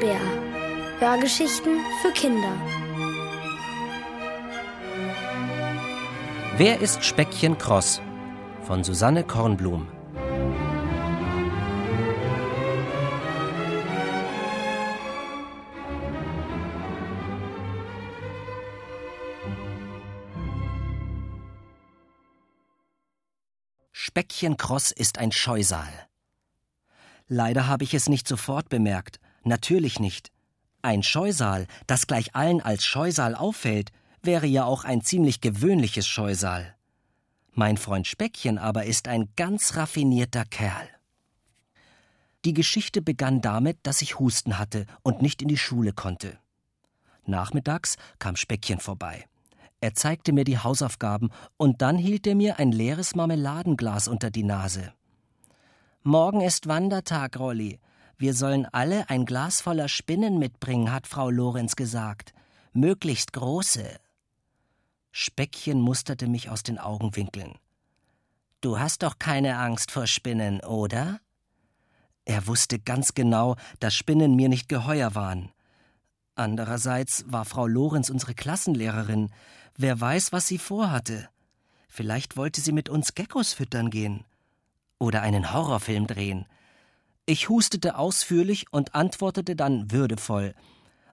Bär. Hörgeschichten für Kinder. Wer ist Speckchen Kross? Von Susanne Kornblum. Speckchen Kross ist ein Scheusal. Leider habe ich es nicht sofort bemerkt. Natürlich nicht. Ein Scheusal, das gleich allen als Scheusal auffällt, wäre ja auch ein ziemlich gewöhnliches Scheusal. Mein Freund Speckchen aber ist ein ganz raffinierter Kerl. Die Geschichte begann damit, dass ich Husten hatte und nicht in die Schule konnte. Nachmittags kam Speckchen vorbei. Er zeigte mir die Hausaufgaben und dann hielt er mir ein leeres Marmeladenglas unter die Nase. Morgen ist Wandertag, Rolli. Wir sollen alle ein Glas voller Spinnen mitbringen, hat Frau Lorenz gesagt. Möglichst große. Speckchen musterte mich aus den Augenwinkeln. Du hast doch keine Angst vor Spinnen, oder? Er wusste ganz genau, dass Spinnen mir nicht geheuer waren. Andererseits war Frau Lorenz unsere Klassenlehrerin. Wer weiß, was sie vorhatte. Vielleicht wollte sie mit uns Geckos füttern gehen oder einen Horrorfilm drehen. Ich hustete ausführlich und antwortete dann würdevoll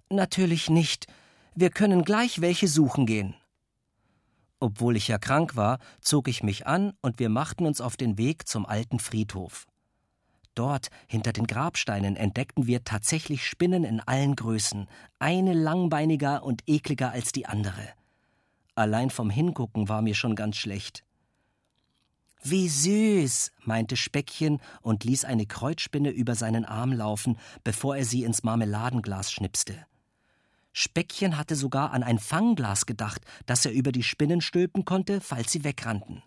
Natürlich nicht. Wir können gleich welche suchen gehen. Obwohl ich ja krank war, zog ich mich an und wir machten uns auf den Weg zum alten Friedhof. Dort, hinter den Grabsteinen, entdeckten wir tatsächlich Spinnen in allen Größen, eine langbeiniger und ekliger als die andere. Allein vom Hingucken war mir schon ganz schlecht. Wie süß, meinte Speckchen und ließ eine Kreuzspinne über seinen Arm laufen, bevor er sie ins Marmeladenglas schnipste. Speckchen hatte sogar an ein Fangglas gedacht, das er über die Spinnen stülpen konnte, falls sie wegrannten.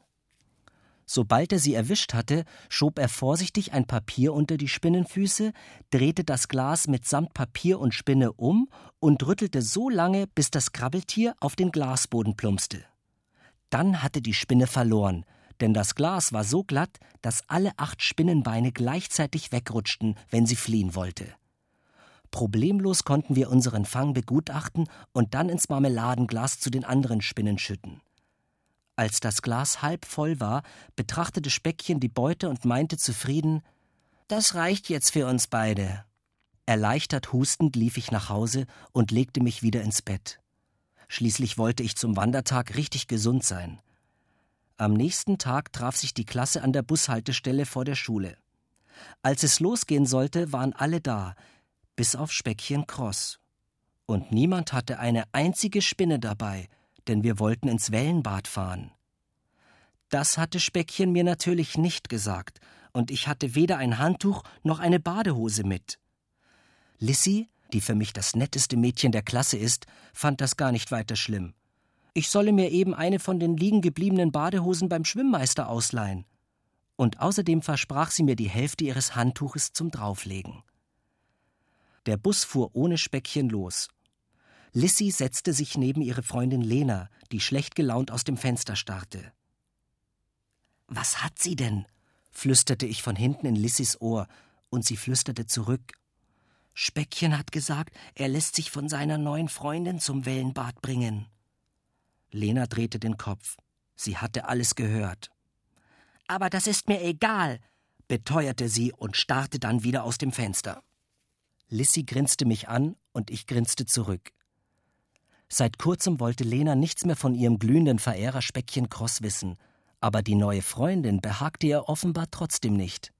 Sobald er sie erwischt hatte, schob er vorsichtig ein Papier unter die Spinnenfüße, drehte das Glas mitsamt Papier und Spinne um und rüttelte so lange, bis das Krabbeltier auf den Glasboden plumpste. Dann hatte die Spinne verloren, denn das Glas war so glatt, dass alle acht Spinnenbeine gleichzeitig wegrutschten, wenn sie fliehen wollte. Problemlos konnten wir unseren Fang begutachten und dann ins Marmeladenglas zu den anderen Spinnen schütten. Als das Glas halb voll war, betrachtete Speckchen die Beute und meinte zufrieden Das reicht jetzt für uns beide. Erleichtert hustend lief ich nach Hause und legte mich wieder ins Bett. Schließlich wollte ich zum Wandertag richtig gesund sein. Am nächsten Tag traf sich die Klasse an der Bushaltestelle vor der Schule. Als es losgehen sollte, waren alle da, bis auf Speckchen Kross. Und niemand hatte eine einzige Spinne dabei, denn wir wollten ins Wellenbad fahren. Das hatte Speckchen mir natürlich nicht gesagt, und ich hatte weder ein Handtuch noch eine Badehose mit. Lissy, die für mich das netteste Mädchen der Klasse ist, fand das gar nicht weiter schlimm. Ich solle mir eben eine von den liegen gebliebenen Badehosen beim Schwimmmeister ausleihen. Und außerdem versprach sie mir die Hälfte ihres Handtuches zum Drauflegen. Der Bus fuhr ohne Speckchen los. Lissy setzte sich neben ihre Freundin Lena, die schlecht gelaunt aus dem Fenster starrte. Was hat sie denn? flüsterte ich von hinten in Lissys Ohr, und sie flüsterte zurück. Speckchen hat gesagt, er lässt sich von seiner neuen Freundin zum Wellenbad bringen. Lena drehte den Kopf. Sie hatte alles gehört. Aber das ist mir egal, beteuerte sie und starrte dann wieder aus dem Fenster. Lissy grinste mich an und ich grinste zurück. Seit kurzem wollte Lena nichts mehr von ihrem glühenden Verehrer Speckchen Cross wissen, aber die neue Freundin behagte ihr offenbar trotzdem nicht.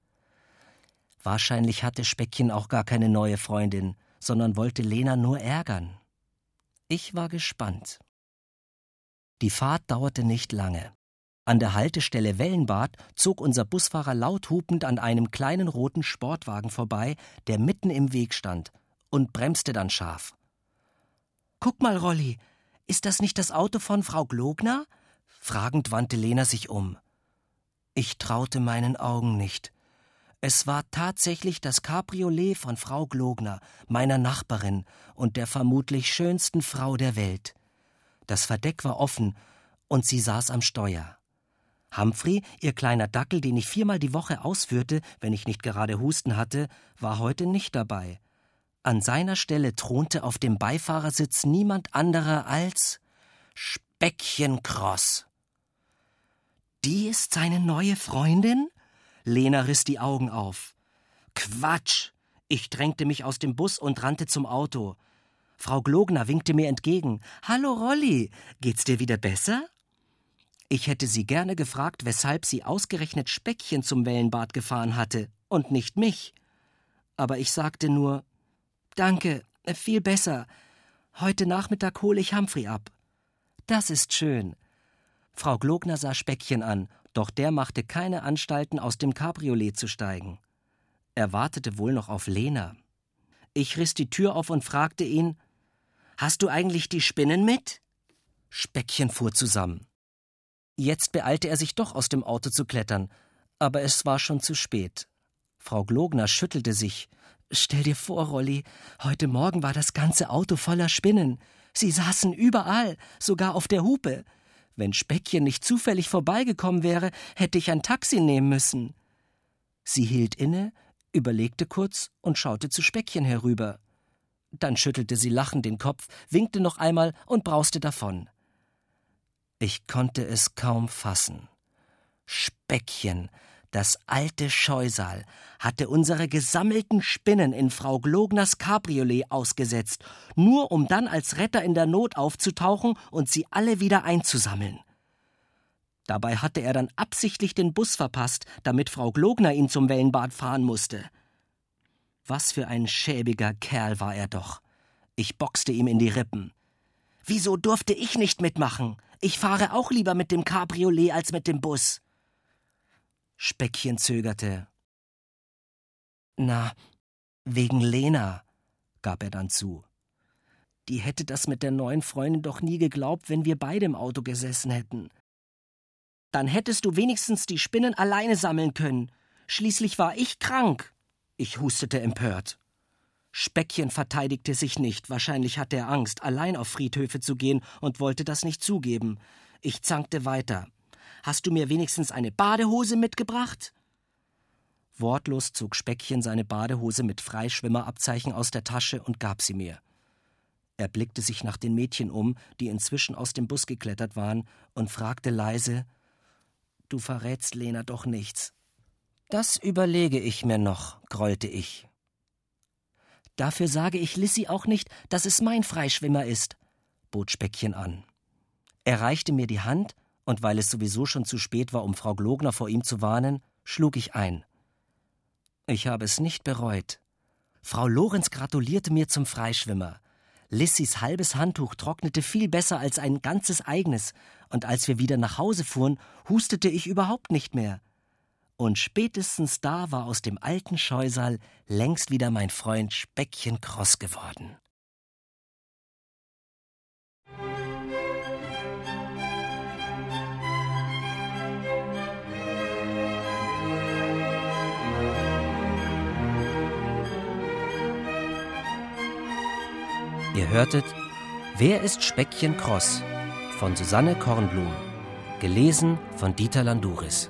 Wahrscheinlich hatte Speckchen auch gar keine neue Freundin, sondern wollte Lena nur ärgern. Ich war gespannt. Die Fahrt dauerte nicht lange. An der Haltestelle Wellenbad zog unser Busfahrer laut hupend an einem kleinen roten Sportwagen vorbei, der mitten im Weg stand, und bremste dann scharf. Guck mal, Rolli, ist das nicht das Auto von Frau Glogner? Fragend wandte Lena sich um. Ich traute meinen Augen nicht. Es war tatsächlich das Cabriolet von Frau Glogner, meiner Nachbarin und der vermutlich schönsten Frau der Welt. Das Verdeck war offen und sie saß am Steuer. Humphrey, ihr kleiner Dackel, den ich viermal die Woche ausführte, wenn ich nicht gerade Husten hatte, war heute nicht dabei. An seiner Stelle thronte auf dem Beifahrersitz niemand anderer als Speckchen Cross. Die ist seine neue Freundin? Lena riss die Augen auf. Quatsch! Ich drängte mich aus dem Bus und rannte zum Auto. Frau Glogner winkte mir entgegen. Hallo Rolli, geht's dir wieder besser? Ich hätte sie gerne gefragt, weshalb sie ausgerechnet Speckchen zum Wellenbad gefahren hatte und nicht mich. Aber ich sagte nur Danke, viel besser. Heute Nachmittag hole ich Humphrey ab. Das ist schön. Frau Glogner sah Speckchen an, doch der machte keine Anstalten, aus dem Cabriolet zu steigen. Er wartete wohl noch auf Lena. Ich riss die Tür auf und fragte ihn: Hast du eigentlich die Spinnen mit? Speckchen fuhr zusammen. Jetzt beeilte er sich doch aus dem Auto zu klettern, aber es war schon zu spät. Frau Glogner schüttelte sich. Stell dir vor, Rolli, heute Morgen war das ganze Auto voller Spinnen. Sie saßen überall, sogar auf der Hupe. Wenn Speckchen nicht zufällig vorbeigekommen wäre, hätte ich ein Taxi nehmen müssen. Sie hielt inne, überlegte kurz und schaute zu Speckchen herüber. Dann schüttelte sie lachend den Kopf, winkte noch einmal und brauste davon. Ich konnte es kaum fassen. Speckchen, das alte Scheusal, hatte unsere gesammelten Spinnen in Frau Glogners Cabriolet ausgesetzt, nur um dann als Retter in der Not aufzutauchen und sie alle wieder einzusammeln. Dabei hatte er dann absichtlich den Bus verpasst, damit Frau Glogner ihn zum Wellenbad fahren musste. Was für ein schäbiger Kerl war er doch. Ich boxte ihm in die Rippen. Wieso durfte ich nicht mitmachen? Ich fahre auch lieber mit dem Cabriolet als mit dem Bus. Speckchen zögerte. Na, wegen Lena, gab er dann zu. Die hätte das mit der neuen Freundin doch nie geglaubt, wenn wir beide im Auto gesessen hätten. Dann hättest du wenigstens die Spinnen alleine sammeln können. Schließlich war ich krank. Ich hustete empört. Speckchen verteidigte sich nicht, wahrscheinlich hatte er Angst, allein auf Friedhöfe zu gehen und wollte das nicht zugeben. Ich zankte weiter. Hast du mir wenigstens eine Badehose mitgebracht? Wortlos zog Speckchen seine Badehose mit Freischwimmerabzeichen aus der Tasche und gab sie mir. Er blickte sich nach den Mädchen um, die inzwischen aus dem Bus geklettert waren, und fragte leise Du verrätst Lena doch nichts. Das überlege ich mir noch, grollte ich. Dafür sage ich Lissy auch nicht, dass es mein Freischwimmer ist, bot Speckchen an. Er reichte mir die Hand und weil es sowieso schon zu spät war, um Frau Glogner vor ihm zu warnen, schlug ich ein. Ich habe es nicht bereut. Frau Lorenz gratulierte mir zum Freischwimmer. Lissys halbes Handtuch trocknete viel besser als ein ganzes eigenes, und als wir wieder nach Hause fuhren, hustete ich überhaupt nicht mehr. Und spätestens da war aus dem alten Scheusal längst wieder mein Freund Speckchen Kross geworden. Ihr hörtet Wer ist Speckchen Kross? von Susanne Kornblum. Gelesen von Dieter Landuris.